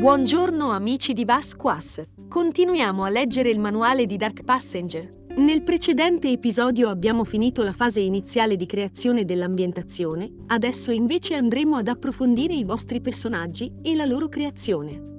Buongiorno amici di Vasquas. Continuiamo a leggere il manuale di Dark Passenger. Nel precedente episodio abbiamo finito la fase iniziale di creazione dell'ambientazione, adesso invece andremo ad approfondire i vostri personaggi e la loro creazione.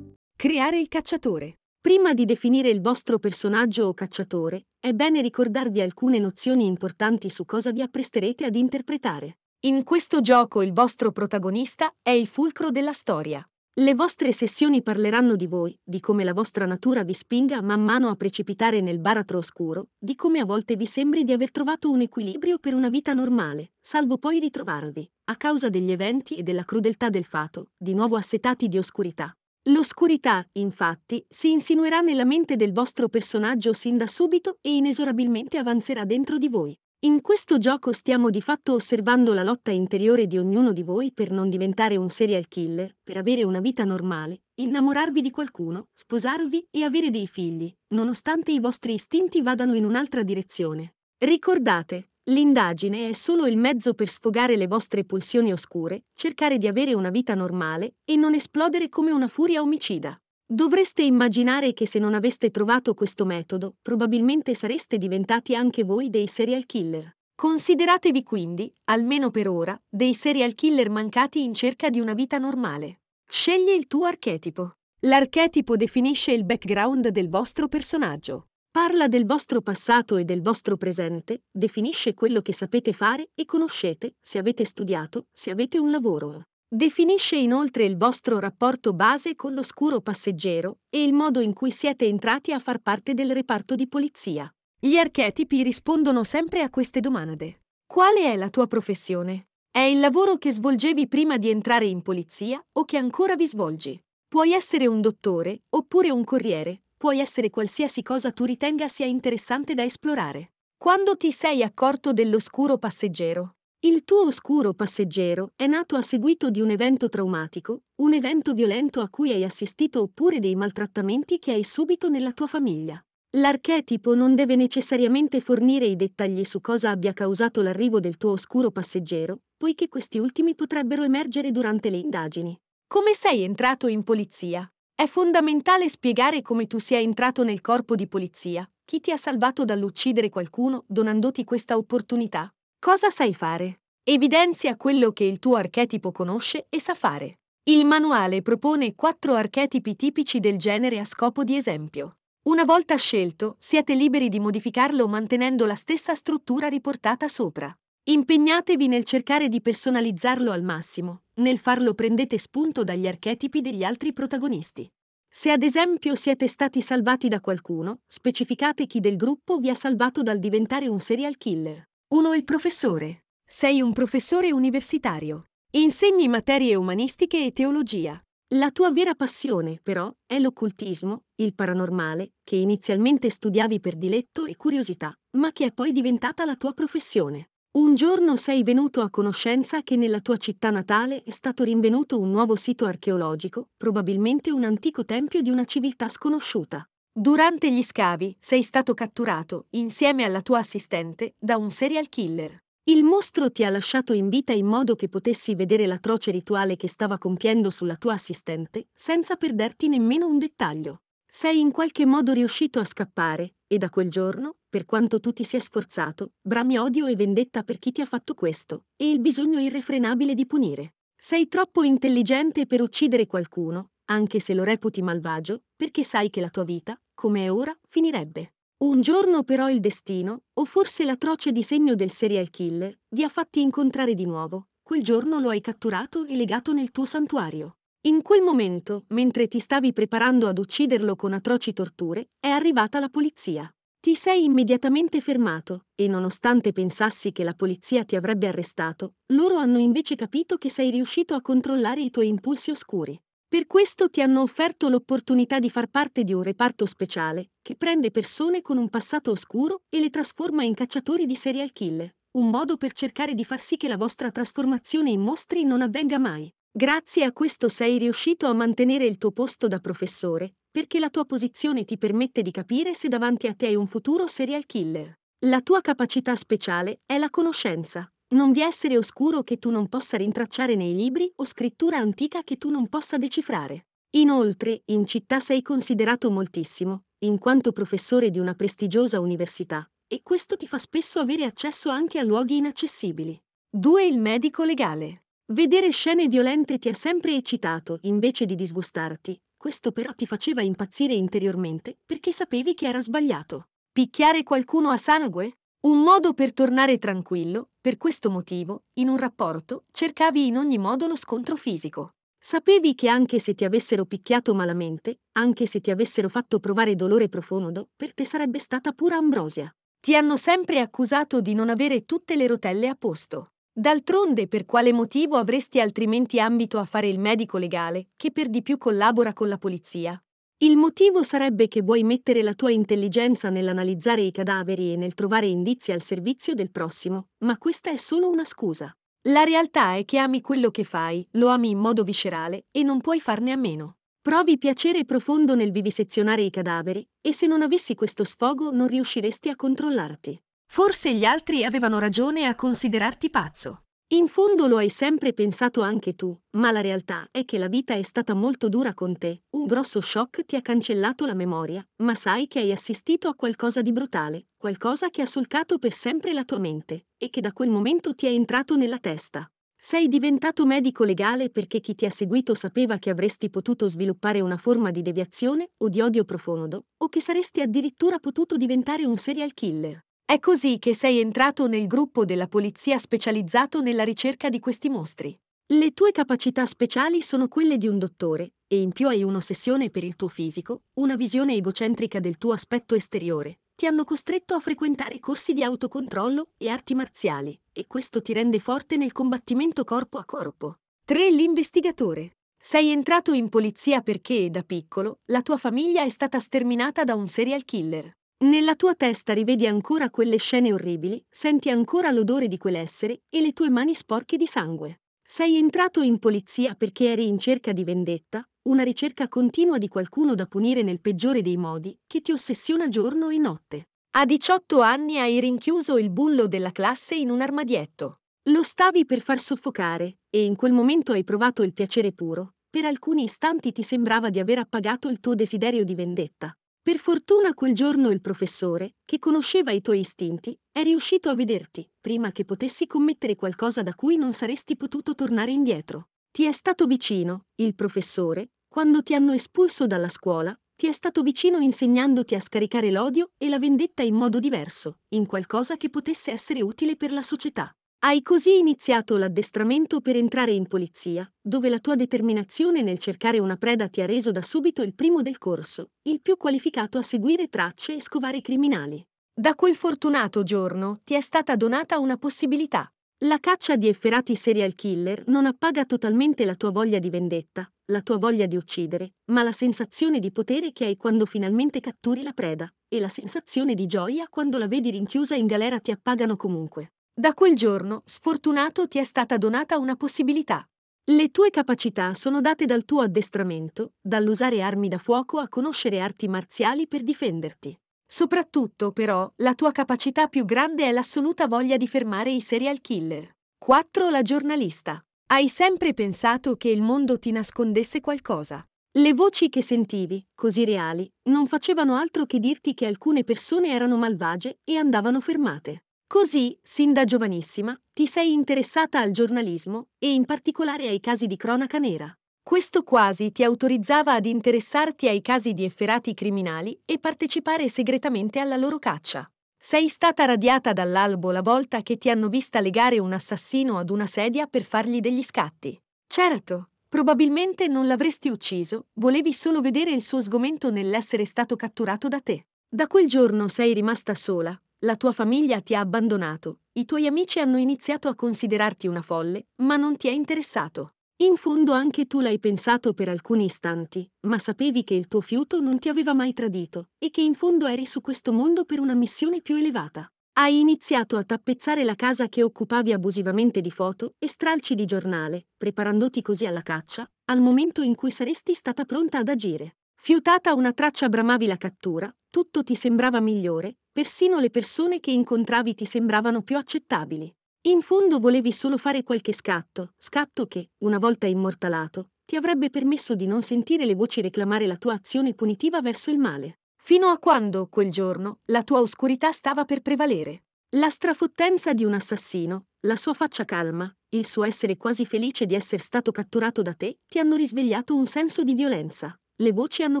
Creare il cacciatore. Prima di definire il vostro personaggio o cacciatore, è bene ricordarvi alcune nozioni importanti su cosa vi appresterete ad interpretare. In questo gioco il vostro protagonista è il fulcro della storia. Le vostre sessioni parleranno di voi, di come la vostra natura vi spinga man mano a precipitare nel baratro oscuro, di come a volte vi sembri di aver trovato un equilibrio per una vita normale, salvo poi ritrovarvi, a causa degli eventi e della crudeltà del fato, di nuovo assetati di oscurità. L'oscurità, infatti, si insinuerà nella mente del vostro personaggio sin da subito e inesorabilmente avanzerà dentro di voi. In questo gioco stiamo di fatto osservando la lotta interiore di ognuno di voi per non diventare un serial killer, per avere una vita normale, innamorarvi di qualcuno, sposarvi e avere dei figli, nonostante i vostri istinti vadano in un'altra direzione. Ricordate, L'indagine è solo il mezzo per sfogare le vostre pulsioni oscure, cercare di avere una vita normale e non esplodere come una furia omicida. Dovreste immaginare che se non aveste trovato questo metodo, probabilmente sareste diventati anche voi dei serial killer. Consideratevi quindi, almeno per ora, dei serial killer mancati in cerca di una vita normale. Scegli il tuo archetipo. L'archetipo definisce il background del vostro personaggio. Parla del vostro passato e del vostro presente, definisce quello che sapete fare e conoscete, se avete studiato, se avete un lavoro. Definisce inoltre il vostro rapporto base con l'oscuro passeggero e il modo in cui siete entrati a far parte del reparto di polizia. Gli archetipi rispondono sempre a queste domande. Quale è la tua professione? È il lavoro che svolgevi prima di entrare in polizia o che ancora vi svolgi? Puoi essere un dottore oppure un corriere, puoi essere qualsiasi cosa tu ritenga sia interessante da esplorare. Quando ti sei accorto dell'oscuro passeggero? Il tuo oscuro passeggero è nato a seguito di un evento traumatico, un evento violento a cui hai assistito oppure dei maltrattamenti che hai subito nella tua famiglia. L'archetipo non deve necessariamente fornire i dettagli su cosa abbia causato l'arrivo del tuo oscuro passeggero, poiché questi ultimi potrebbero emergere durante le indagini. Come sei entrato in polizia? È fondamentale spiegare come tu sia entrato nel corpo di polizia, chi ti ha salvato dall'uccidere qualcuno donandoti questa opportunità. Cosa sai fare? Evidenzia quello che il tuo archetipo conosce e sa fare. Il manuale propone quattro archetipi tipici del genere a scopo di esempio. Una volta scelto, siete liberi di modificarlo mantenendo la stessa struttura riportata sopra. Impegnatevi nel cercare di personalizzarlo al massimo, nel farlo prendete spunto dagli archetipi degli altri protagonisti. Se ad esempio siete stati salvati da qualcuno, specificate chi del gruppo vi ha salvato dal diventare un serial killer. 1. Il professore. Sei un professore universitario. Insegni materie umanistiche e teologia. La tua vera passione, però, è l'occultismo, il paranormale, che inizialmente studiavi per diletto e curiosità, ma che è poi diventata la tua professione. Un giorno sei venuto a conoscenza che nella tua città natale è stato rinvenuto un nuovo sito archeologico, probabilmente un antico tempio di una civiltà sconosciuta. Durante gli scavi sei stato catturato, insieme alla tua assistente, da un serial killer. Il mostro ti ha lasciato in vita in modo che potessi vedere l'atroce rituale che stava compiendo sulla tua assistente, senza perderti nemmeno un dettaglio. Sei in qualche modo riuscito a scappare e da quel giorno, per quanto tu ti sia sforzato, brami odio e vendetta per chi ti ha fatto questo e il bisogno irrefrenabile di punire. Sei troppo intelligente per uccidere qualcuno, anche se lo reputi malvagio, perché sai che la tua vita, come è ora, finirebbe. Un giorno però il destino, o forse l'atroce disegno del serial killer, vi ha fatti incontrare di nuovo. Quel giorno lo hai catturato e legato nel tuo santuario. In quel momento, mentre ti stavi preparando ad ucciderlo con atroci torture, è arrivata la polizia. Ti sei immediatamente fermato e nonostante pensassi che la polizia ti avrebbe arrestato, loro hanno invece capito che sei riuscito a controllare i tuoi impulsi oscuri. Per questo ti hanno offerto l'opportunità di far parte di un reparto speciale che prende persone con un passato oscuro e le trasforma in cacciatori di serial killer, un modo per cercare di far sì che la vostra trasformazione in mostri non avvenga mai. Grazie a questo sei riuscito a mantenere il tuo posto da professore, perché la tua posizione ti permette di capire se davanti a te hai un futuro serial killer. La tua capacità speciale è la conoscenza, Non vi essere oscuro che tu non possa rintracciare nei libri o scrittura antica che tu non possa decifrare. Inoltre, in città sei considerato moltissimo, in quanto professore di una prestigiosa università, e questo ti fa spesso avere accesso anche a luoghi inaccessibili. 2. Il medico legale. Vedere scene violente ti ha sempre eccitato, invece di disgustarti. Questo però ti faceva impazzire interiormente, perché sapevi che era sbagliato. Picchiare qualcuno a sangue? Un modo per tornare tranquillo, per questo motivo, in un rapporto, cercavi in ogni modo lo scontro fisico. Sapevi che anche se ti avessero picchiato malamente, anche se ti avessero fatto provare dolore profondo, per te sarebbe stata pura ambrosia. Ti hanno sempre accusato di non avere tutte le rotelle a posto. D'altronde, per quale motivo avresti altrimenti ambito a fare il medico legale, che per di più collabora con la polizia? Il motivo sarebbe che vuoi mettere la tua intelligenza nell'analizzare i cadaveri e nel trovare indizi al servizio del prossimo, ma questa è solo una scusa. La realtà è che ami quello che fai, lo ami in modo viscerale e non puoi farne a meno. Provi piacere profondo nel vivisezionare i cadaveri e se non avessi questo sfogo non riusciresti a controllarti. Forse gli altri avevano ragione a considerarti pazzo. In fondo lo hai sempre pensato anche tu, ma la realtà è che la vita è stata molto dura con te, un grosso shock ti ha cancellato la memoria, ma sai che hai assistito a qualcosa di brutale, qualcosa che ha solcato per sempre la tua mente, e che da quel momento ti è entrato nella testa. Sei diventato medico legale perché chi ti ha seguito sapeva che avresti potuto sviluppare una forma di deviazione o di odio profondo, o che saresti addirittura potuto diventare un serial killer. È così che sei entrato nel gruppo della polizia specializzato nella ricerca di questi mostri. Le tue capacità speciali sono quelle di un dottore, e in più hai un'ossessione per il tuo fisico, una visione egocentrica del tuo aspetto esteriore. Ti hanno costretto a frequentare corsi di autocontrollo e arti marziali, e questo ti rende forte nel combattimento corpo a corpo. 3. L'investigatore. Sei entrato in polizia perché, da piccolo, la tua famiglia è stata sterminata da un serial killer. Nella tua testa rivedi ancora quelle scene orribili, senti ancora l'odore di quell'essere e le tue mani sporche di sangue. Sei entrato in polizia perché eri in cerca di vendetta, una ricerca continua di qualcuno da punire nel peggiore dei modi, che ti ossessiona giorno e notte. A 18 anni hai rinchiuso il bullo della classe in un armadietto. Lo stavi per far soffocare, e in quel momento hai provato il piacere puro. Per alcuni istanti ti sembrava di aver appagato il tuo desiderio di vendetta. Per fortuna quel giorno il professore, che conosceva i tuoi istinti, è riuscito a vederti, prima che potessi commettere qualcosa da cui non saresti potuto tornare indietro. Ti è stato vicino, il professore, quando ti hanno espulso dalla scuola, ti è stato vicino insegnandoti a scaricare l'odio e la vendetta in modo diverso, in qualcosa che potesse essere utile per la società. Hai così iniziato l'addestramento per entrare in polizia, dove la tua determinazione nel cercare una preda ti ha reso da subito il primo del corso, il più qualificato a seguire tracce e scovare criminali. Da quel fortunato giorno ti è stata donata una possibilità. La caccia di efferati serial killer non appaga totalmente la tua voglia di vendetta, la tua voglia di uccidere, ma la sensazione di potere che hai quando finalmente catturi la preda, e la sensazione di gioia quando la vedi rinchiusa in galera ti appagano comunque. Da quel giorno, sfortunato, ti è stata donata una possibilità. Le tue capacità sono date dal tuo addestramento, dall'usare armi da fuoco a conoscere arti marziali per difenderti. Soprattutto, però, la tua capacità più grande è l'assoluta voglia di fermare i serial killer. 4. La giornalista. Hai sempre pensato che il mondo ti nascondesse qualcosa. Le voci che sentivi, così reali, non facevano altro che dirti che alcune persone erano malvagie e andavano fermate. Così, sin da giovanissima, ti sei interessata al giornalismo e in particolare ai casi di cronaca nera. Questo quasi ti autorizzava ad interessarti ai casi di efferati criminali e partecipare segretamente alla loro caccia. Sei stata radiata dall'albo la volta che ti hanno vista legare un assassino ad una sedia per fargli degli scatti. Certo, probabilmente non l'avresti ucciso, volevi solo vedere il suo sgomento nell'essere stato catturato da te. Da quel giorno sei rimasta sola, la tua famiglia ti ha abbandonato, i tuoi amici hanno iniziato a considerarti una folle, ma non ti è interessato. In fondo anche tu l'hai pensato per alcuni istanti, ma sapevi che il tuo fiuto non ti aveva mai tradito e che in fondo eri su questo mondo per una missione più elevata. Hai iniziato a tappezzare la casa che occupavi abusivamente di foto e stralci di giornale, preparandoti così alla caccia, al momento in cui saresti stata pronta ad agire. Fiutata una traccia bramavi la cattura, tutto ti sembrava migliore, persino le persone che incontravi ti sembravano più accettabili. In fondo volevi solo fare qualche scatto, scatto che, una volta immortalato, ti avrebbe permesso di non sentire le voci reclamare la tua azione punitiva verso il male. Fino a quando, quel giorno, la tua oscurità stava per prevalere. La strafottenza di un assassino, la sua faccia calma, il suo essere quasi felice di essere stato catturato da te, ti hanno risvegliato un senso di violenza. Le voci hanno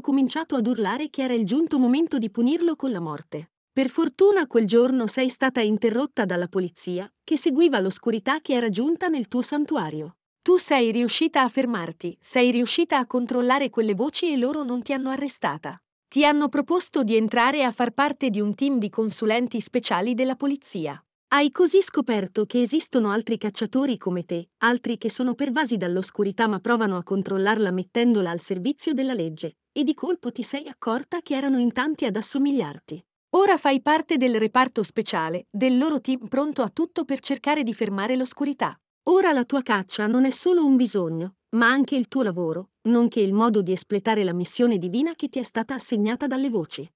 cominciato ad urlare che era il giunto momento di punirlo con la morte. Per fortuna quel giorno sei stata interrotta dalla polizia, che seguiva l'oscurità che era giunta nel tuo santuario. Tu sei riuscita a fermarti, sei riuscita a controllare quelle voci e loro non ti hanno arrestata. Ti hanno proposto di entrare a far parte di un team di consulenti speciali della polizia. Hai così scoperto che esistono altri cacciatori come te, altri che sono pervasi dall'oscurità ma provano a controllarla mettendola al servizio della legge, e di colpo ti sei accorta che erano in tanti ad assomigliarti. Ora fai parte del reparto speciale, del loro team pronto a tutto per cercare di fermare l'oscurità. Ora la tua caccia non è solo un bisogno, ma anche il tuo lavoro, nonché il modo di espletare la missione divina che ti è stata assegnata dalle voci.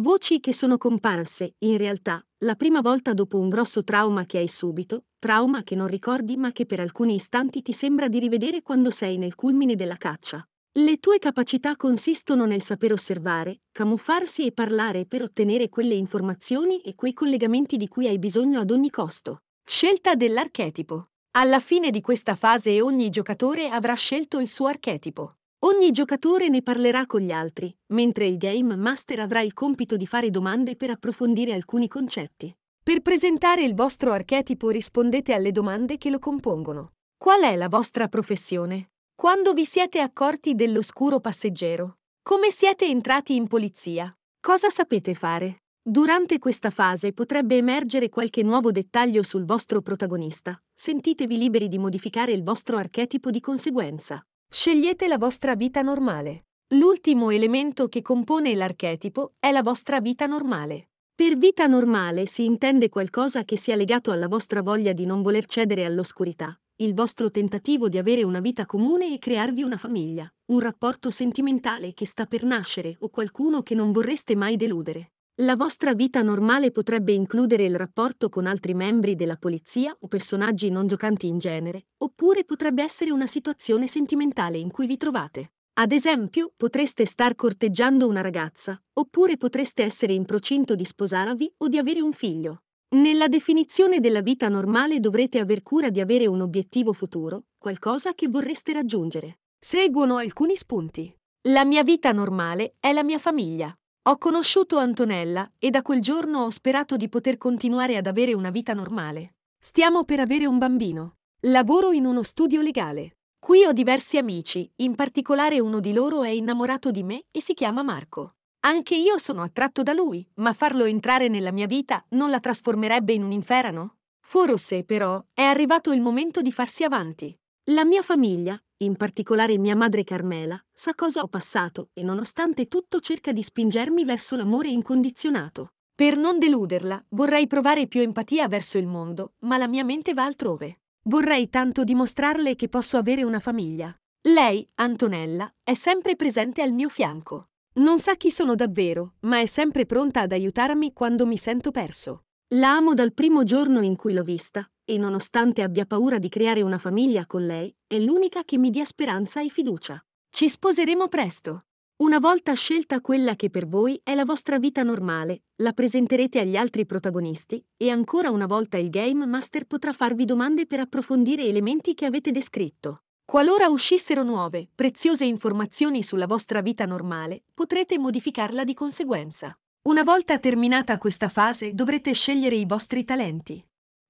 Voci che sono comparse, in realtà, la prima volta dopo un grosso trauma che hai subito, trauma che non ricordi ma che per alcuni istanti ti sembra di rivedere quando sei nel culmine della caccia. Le tue capacità consistono nel saper osservare, camuffarsi e parlare per ottenere quelle informazioni e quei collegamenti di cui hai bisogno ad ogni costo. Scelta dell'archetipo. Alla fine di questa fase ogni giocatore avrà scelto il suo archetipo. Ogni giocatore ne parlerà con gli altri, mentre il Game Master avrà il compito di fare domande per approfondire alcuni concetti. Per presentare il vostro archetipo rispondete alle domande che lo compongono. Qual è la vostra professione? Quando vi siete accorti dell'oscuro passeggero? Come siete entrati in polizia? Cosa sapete fare? Durante questa fase potrebbe emergere qualche nuovo dettaglio sul vostro protagonista. Sentitevi liberi di modificare il vostro archetipo di conseguenza. Scegliete la vostra vita normale. L'ultimo elemento che compone l'archetipo è la vostra vita normale. Per vita normale si intende qualcosa che sia legato alla vostra voglia di non voler cedere all'oscurità, il vostro tentativo di avere una vita comune e crearvi una famiglia, un rapporto sentimentale che sta per nascere o qualcuno che non vorreste mai deludere. La vostra vita normale potrebbe includere il rapporto con altri membri della polizia o personaggi non giocanti in genere, oppure potrebbe essere una situazione sentimentale in cui vi trovate. Ad esempio, potreste star corteggiando una ragazza, oppure potreste essere in procinto di sposarvi o di avere un figlio. Nella definizione della vita normale dovrete aver cura di avere un obiettivo futuro, qualcosa che vorreste raggiungere. Seguono alcuni spunti. La mia vita normale è la mia famiglia. Ho conosciuto Antonella e da quel giorno ho sperato di poter continuare ad avere una vita normale. Stiamo per avere un bambino. Lavoro in uno studio legale. Qui ho diversi amici, in particolare uno di loro è innamorato di me e si chiama Marco. Anche io sono attratto da lui, ma farlo entrare nella mia vita non la trasformerebbe in un inferno? Forse, però, è arrivato il momento di farsi avanti. La mia famiglia, in particolare mia madre Carmela, sa cosa ho passato e nonostante tutto cerca di spingermi verso l'amore incondizionato. Per non deluderla, vorrei provare più empatia verso il mondo, ma la mia mente va altrove. Vorrei tanto dimostrarle che posso avere una famiglia. Lei, Antonella, è sempre presente al mio fianco. Non sa chi sono davvero, ma è sempre pronta ad aiutarmi quando mi sento perso. La amo dal primo giorno in cui l'ho vista, e nonostante abbia paura di creare una famiglia con lei, è l'unica che mi dia speranza e fiducia. Ci sposeremo presto. Una volta scelta quella che per voi è la vostra vita normale, la presenterete agli altri protagonisti e ancora una volta il Game Master potrà farvi domande per approfondire elementi che avete descritto. Qualora uscissero nuove, preziose informazioni sulla vostra vita normale, potrete modificarla di conseguenza. Una volta terminata questa fase dovrete scegliere i vostri talenti.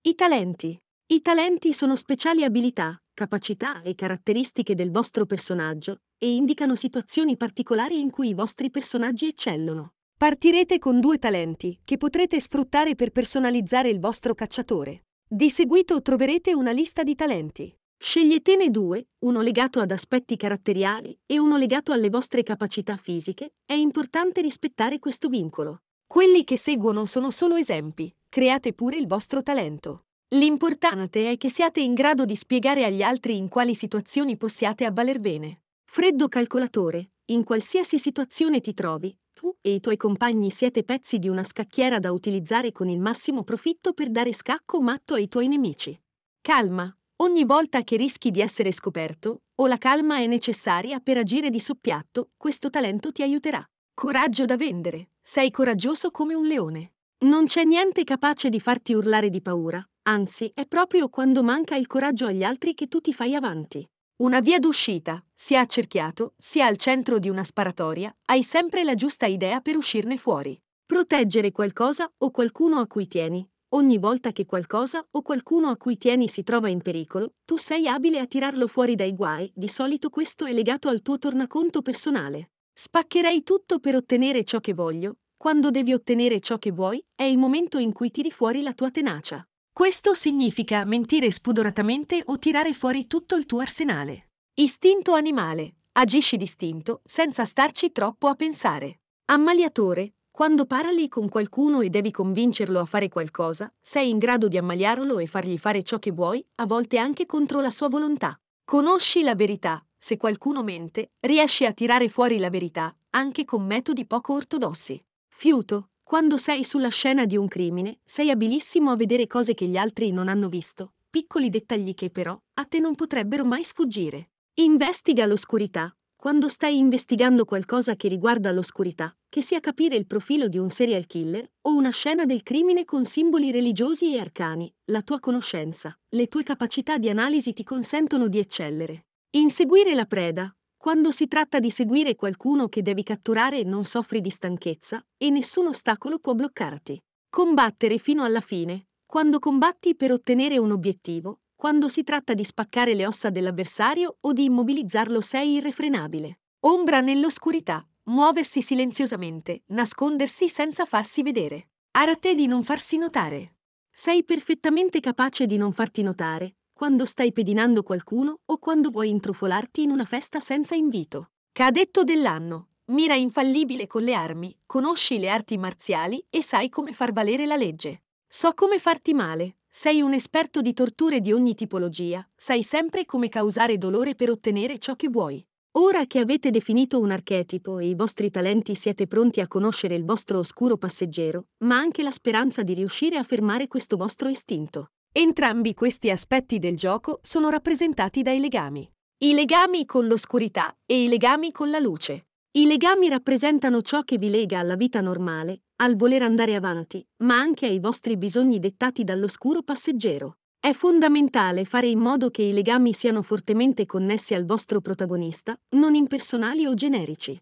I talenti. I talenti sono speciali abilità, capacità e caratteristiche del vostro personaggio e indicano situazioni particolari in cui i vostri personaggi eccellono. Partirete con due talenti che potrete sfruttare per personalizzare il vostro cacciatore. Di seguito troverete una lista di talenti. Sceglietene due, uno legato ad aspetti caratteriali e uno legato alle vostre capacità fisiche. È importante rispettare questo vincolo. Quelli che seguono sono solo esempi, create pure il vostro talento. L'importante è che siate in grado di spiegare agli altri in quali situazioni possiate avvalervene. Freddo calcolatore, in qualsiasi situazione ti trovi, tu e i tuoi compagni siete pezzi di una scacchiera da utilizzare con il massimo profitto per dare scacco matto ai tuoi nemici. Calma. Ogni volta che rischi di essere scoperto, o la calma è necessaria per agire di soppiatto, questo talento ti aiuterà. Coraggio da vendere. Sei coraggioso come un leone. Non c'è niente capace di farti urlare di paura, anzi è proprio quando manca il coraggio agli altri che tu ti fai avanti. Una via d'uscita, sia accerchiato, sia al centro di una sparatoria, hai sempre la giusta idea per uscirne fuori. Proteggere qualcosa o qualcuno a cui tieni. Ogni volta che qualcosa o qualcuno a cui tieni si trova in pericolo, tu sei abile a tirarlo fuori dai guai, di solito questo è legato al tuo tornaconto personale. Spaccherei tutto per ottenere ciò che voglio. Quando devi ottenere ciò che vuoi, è il momento in cui tiri fuori la tua tenacia. Questo significa mentire spudoratamente o tirare fuori tutto il tuo arsenale. Istinto animale. Agisci distinto, senza starci troppo a pensare. Ammaliatore. Quando parli con qualcuno e devi convincerlo a fare qualcosa, sei in grado di ammaliarlo e fargli fare ciò che vuoi, a volte anche contro la sua volontà. Conosci la verità, se qualcuno mente, riesci a tirare fuori la verità, anche con metodi poco ortodossi. Fiuto, quando sei sulla scena di un crimine, sei abilissimo a vedere cose che gli altri non hanno visto, piccoli dettagli che però a te non potrebbero mai sfuggire. Investiga l'oscurità. Quando stai investigando qualcosa che riguarda l'oscurità, che sia capire il profilo di un serial killer o una scena del crimine con simboli religiosi e arcani, la tua conoscenza, le tue capacità di analisi ti consentono di eccellere. Inseguire la preda. Quando si tratta di seguire qualcuno che devi catturare non soffri di stanchezza e nessun ostacolo può bloccarti. Combattere fino alla fine. Quando combatti per ottenere un obiettivo, quando si tratta di spaccare le ossa dell'avversario o di immobilizzarlo sei irrefrenabile. Ombra nell'oscurità. Muoversi silenziosamente, nascondersi senza farsi vedere. Arte di non farsi notare. Sei perfettamente capace di non farti notare, quando stai pedinando qualcuno o quando vuoi intrufolarti in una festa senza invito. Cadetto dell'anno. Mira infallibile con le armi, conosci le arti marziali e sai come far valere la legge. So come farti male, sei un esperto di torture di ogni tipologia, sai sempre come causare dolore per ottenere ciò che vuoi. Ora che avete definito un archetipo e i vostri talenti siete pronti a conoscere il vostro oscuro passeggero, ma anche la speranza di riuscire a fermare questo vostro istinto. Entrambi questi aspetti del gioco sono rappresentati dai legami. I legami con l'oscurità e i legami con la luce. I legami rappresentano ciò che vi lega alla vita normale, al voler andare avanti, ma anche ai vostri bisogni dettati dall'oscuro passeggero. È fondamentale fare in modo che i legami siano fortemente connessi al vostro protagonista, non impersonali o generici.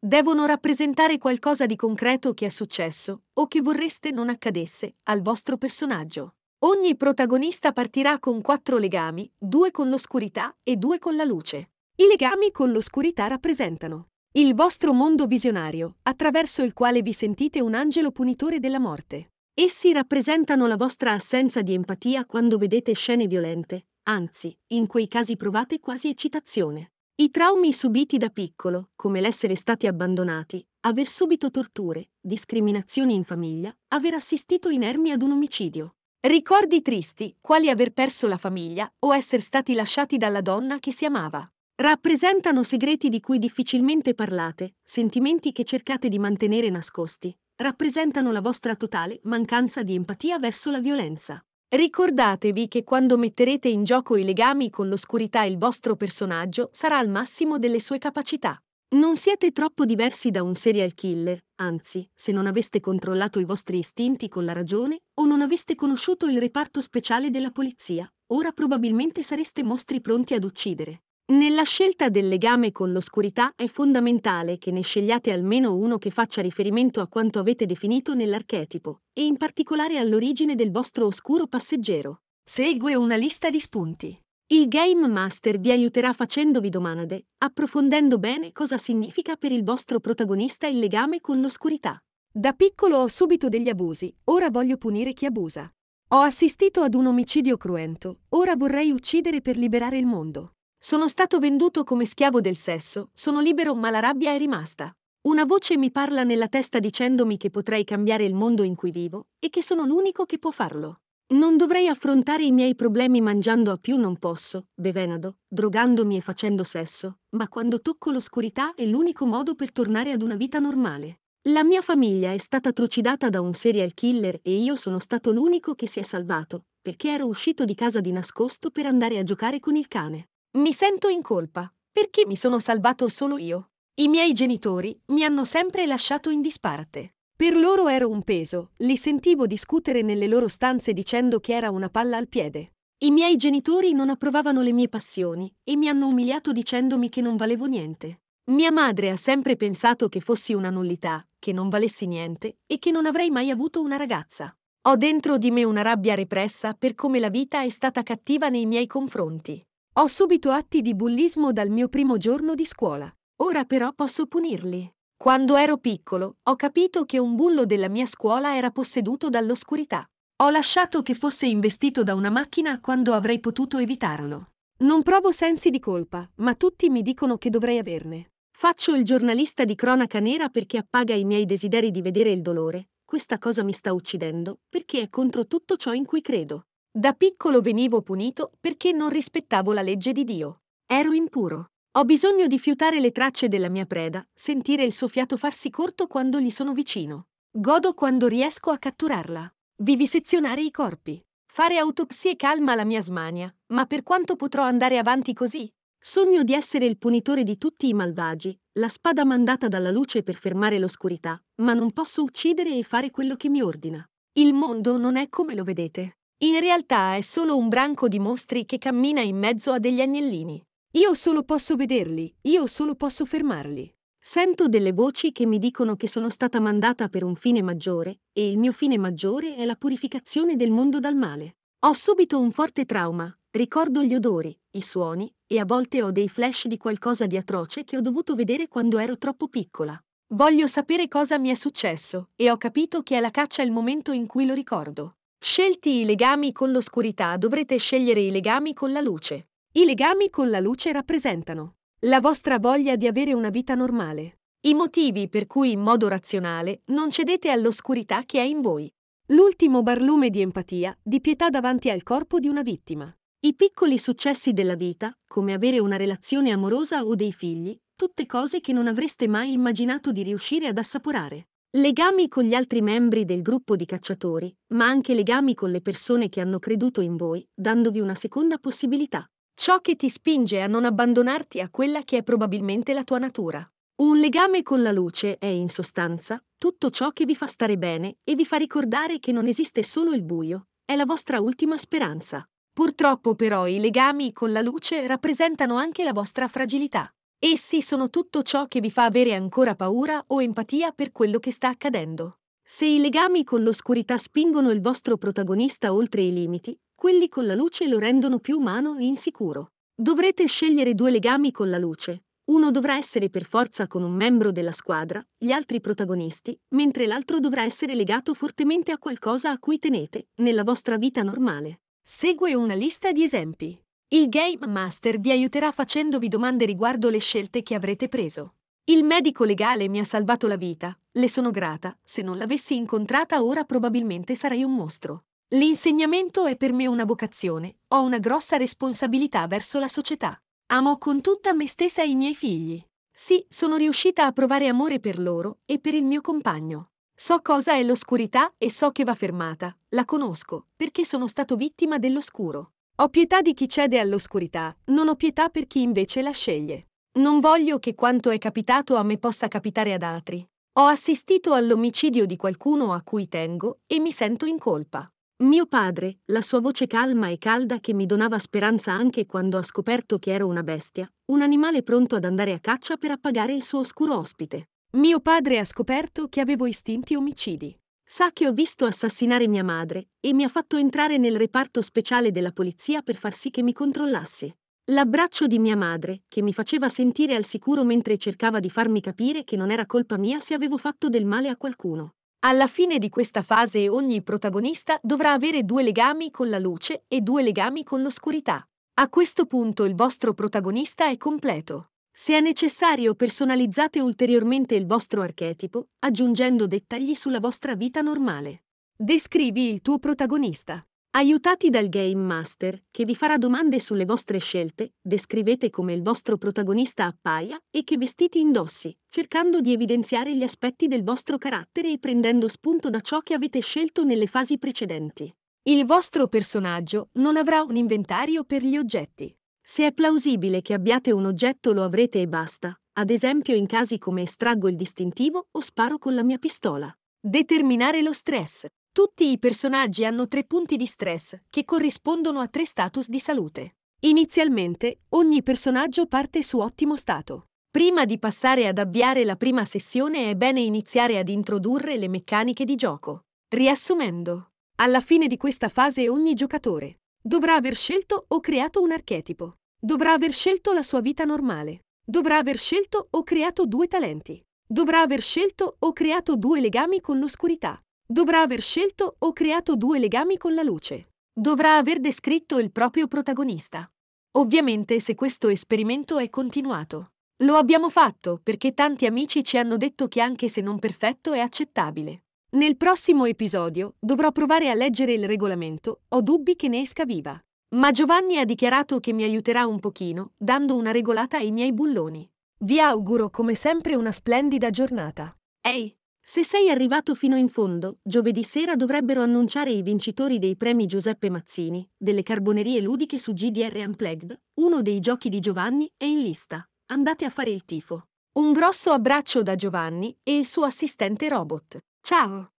Devono rappresentare qualcosa di concreto che è successo o che vorreste non accadesse al vostro personaggio. Ogni protagonista partirà con quattro legami, due con l'oscurità e due con la luce. I legami con l'oscurità rappresentano il vostro mondo visionario, attraverso il quale vi sentite un angelo punitore della morte. Essi rappresentano la vostra assenza di empatia quando vedete scene violente, anzi, in quei casi provate quasi eccitazione. I traumi subiti da piccolo, come l'essere stati abbandonati, aver subito torture, discriminazioni in famiglia, aver assistito inermi ad un omicidio. Ricordi tristi, quali aver perso la famiglia o essere stati lasciati dalla donna che si amava. Rappresentano segreti di cui difficilmente parlate, sentimenti che cercate di mantenere nascosti. Rappresentano la vostra totale mancanza di empatia verso la violenza. Ricordatevi che quando metterete in gioco i legami con l'oscurità il vostro personaggio sarà al massimo delle sue capacità. Non siete troppo diversi da un serial killer, anzi, se non aveste controllato i vostri istinti con la ragione o non aveste conosciuto il reparto speciale della polizia, ora probabilmente sareste mostri pronti ad uccidere. Nella scelta del legame con l'oscurità è fondamentale che ne scegliate almeno uno che faccia riferimento a quanto avete definito nell'archetipo, e in particolare all'origine del vostro oscuro passeggero. Segue una lista di spunti. Il Game Master vi aiuterà facendovi domande, approfondendo bene cosa significa per il vostro protagonista il legame con l'oscurità. Da piccolo ho subito degli abusi, ora voglio punire chi abusa. Ho assistito ad un omicidio cruento, ora vorrei uccidere per liberare il mondo. Sono stato venduto come schiavo del sesso, sono libero ma la rabbia è rimasta. Una voce mi parla nella testa dicendomi che potrei cambiare il mondo in cui vivo e che sono l'unico che può farlo. Non dovrei affrontare i miei problemi mangiando a più non posso, bevenado, drogandomi e facendo sesso, ma quando tocco l'oscurità è l'unico modo per tornare ad una vita normale. La mia famiglia è stata trucidata da un serial killer e io sono stato l'unico che si è salvato, perché ero uscito di casa di nascosto per andare a giocare con il cane. Mi sento in colpa, perché mi sono salvato solo io. I miei genitori mi hanno sempre lasciato in disparte. Per loro ero un peso, li sentivo discutere nelle loro stanze dicendo che era una palla al piede. I miei genitori non approvavano le mie passioni e mi hanno umiliato dicendomi che non valevo niente. Mia madre ha sempre pensato che fossi una nullità, che non valessi niente e che non avrei mai avuto una ragazza. Ho dentro di me una rabbia repressa per come la vita è stata cattiva nei miei confronti. Ho subito atti di bullismo dal mio primo giorno di scuola. Ora però posso punirli. Quando ero piccolo, ho capito che un bullo della mia scuola era posseduto dall'oscurità. Ho lasciato che fosse investito da una macchina quando avrei potuto evitarlo. Non provo sensi di colpa, ma tutti mi dicono che dovrei averne. Faccio il giornalista di cronaca nera perché appaga i miei desideri di vedere il dolore. Questa cosa mi sta uccidendo, perché è contro tutto ciò in cui credo. Da piccolo venivo punito perché non rispettavo la legge di Dio. Ero impuro. Ho bisogno di fiutare le tracce della mia preda, sentire il suo fiato farsi corto quando gli sono vicino. Godo quando riesco a catturarla. Vivisezionare i corpi. Fare autopsie calma la mia smania, ma per quanto potrò andare avanti così? Sogno di essere il punitore di tutti i malvagi, la spada mandata dalla luce per fermare l'oscurità, ma non posso uccidere e fare quello che mi ordina. Il mondo non è come lo vedete. In realtà è solo un branco di mostri che cammina in mezzo a degli agnellini. Io solo posso vederli, io solo posso fermarli. Sento delle voci che mi dicono che sono stata mandata per un fine maggiore e il mio fine maggiore è la purificazione del mondo dal male. Ho subito un forte trauma, ricordo gli odori, i suoni e a volte ho dei flash di qualcosa di atroce che ho dovuto vedere quando ero troppo piccola. Voglio sapere cosa mi è successo e ho capito che è la caccia il momento in cui lo ricordo. Scelti i legami con l'oscurità, dovrete scegliere i legami con la luce. I legami con la luce rappresentano la vostra voglia di avere una vita normale. I motivi per cui in modo razionale non cedete all'oscurità che è in voi. L'ultimo barlume di empatia, di pietà davanti al corpo di una vittima. I piccoli successi della vita, come avere una relazione amorosa o dei figli, tutte cose che non avreste mai immaginato di riuscire ad assaporare. Legami con gli altri membri del gruppo di cacciatori, ma anche legami con le persone che hanno creduto in voi, dandovi una seconda possibilità. Ciò che ti spinge a non abbandonarti a quella che è probabilmente la tua natura. Un legame con la luce è, in sostanza, tutto ciò che vi fa stare bene e vi fa ricordare che non esiste solo il buio, è la vostra ultima speranza. Purtroppo però i legami con la luce rappresentano anche la vostra fragilità. Essi sono tutto ciò che vi fa avere ancora paura o empatia per quello che sta accadendo. Se i legami con l'oscurità spingono il vostro protagonista oltre i limiti, quelli con la luce lo rendono più umano e insicuro. Dovrete scegliere due legami con la luce. Uno dovrà essere per forza con un membro della squadra, gli altri protagonisti, mentre l'altro dovrà essere legato fortemente a qualcosa a cui tenete, nella vostra vita normale. Segue una lista di esempi. Il Game Master vi aiuterà facendovi domande riguardo le scelte che avrete preso. Il medico legale mi ha salvato la vita, le sono grata, se non l'avessi incontrata ora probabilmente sarei un mostro. L'insegnamento è per me una vocazione, ho una grossa responsabilità verso la società. Amo con tutta me stessa i miei figli. Sì, sono riuscita a provare amore per loro e per il mio compagno. So cosa è l'oscurità e so che va fermata, la conosco, perché sono stato vittima dell'oscuro. Ho pietà di chi cede all'oscurità, non ho pietà per chi invece la sceglie. Non voglio che quanto è capitato a me possa capitare ad altri. Ho assistito all'omicidio di qualcuno a cui tengo e mi sento in colpa. Mio padre, la sua voce calma e calda che mi donava speranza anche quando ha scoperto che ero una bestia, un animale pronto ad andare a caccia per appagare il suo oscuro ospite. Mio padre ha scoperto che avevo istinti omicidi. Sa che ho visto assassinare mia madre e mi ha fatto entrare nel reparto speciale della polizia per far sì che mi controllassi. L'abbraccio di mia madre, che mi faceva sentire al sicuro mentre cercava di farmi capire che non era colpa mia se avevo fatto del male a qualcuno. Alla fine di questa fase ogni protagonista dovrà avere due legami con la luce e due legami con l'oscurità. A questo punto il vostro protagonista è completo. Se è necessario personalizzate ulteriormente il vostro archetipo, aggiungendo dettagli sulla vostra vita normale. Descrivi il tuo protagonista. Aiutati dal Game Master, che vi farà domande sulle vostre scelte, descrivete come il vostro protagonista appaia e che vestiti indossi, cercando di evidenziare gli aspetti del vostro carattere e prendendo spunto da ciò che avete scelto nelle fasi precedenti. Il vostro personaggio non avrà un inventario per gli oggetti. Se è plausibile che abbiate un oggetto lo avrete e basta, ad esempio in casi come estraggo il distintivo o sparo con la mia pistola. Determinare lo stress. Tutti i personaggi hanno tre punti di stress, che corrispondono a tre status di salute. Inizialmente, ogni personaggio parte su ottimo stato. Prima di passare ad avviare la prima sessione è bene iniziare ad introdurre le meccaniche di gioco. Riassumendo, alla fine di questa fase ogni giocatore dovrà aver scelto o creato un archetipo, dovrà aver scelto la sua vita normale, dovrà aver scelto o creato due talenti, dovrà aver scelto o creato due legami con l'oscurità, dovrà aver scelto o creato due legami con la luce, dovrà aver descritto il proprio protagonista. Ovviamente se questo esperimento è continuato. Lo abbiamo fatto perché tanti amici ci hanno detto che anche se non perfetto è accettabile. Nel prossimo episodio dovrò provare a leggere il regolamento, ho dubbi che ne esca viva. Ma Giovanni ha dichiarato che mi aiuterà un pochino, dando una regolata ai miei bulloni. Vi auguro come sempre una splendida giornata. Ehi, se sei arrivato fino in fondo, giovedì sera dovrebbero annunciare i vincitori dei premi Giuseppe Mazzini, delle carbonerie ludiche su GDR Unplugged, uno dei giochi di Giovanni è in lista. Andate a fare il tifo. Un grosso abbraccio da Giovanni e il suo assistente robot. Ciao!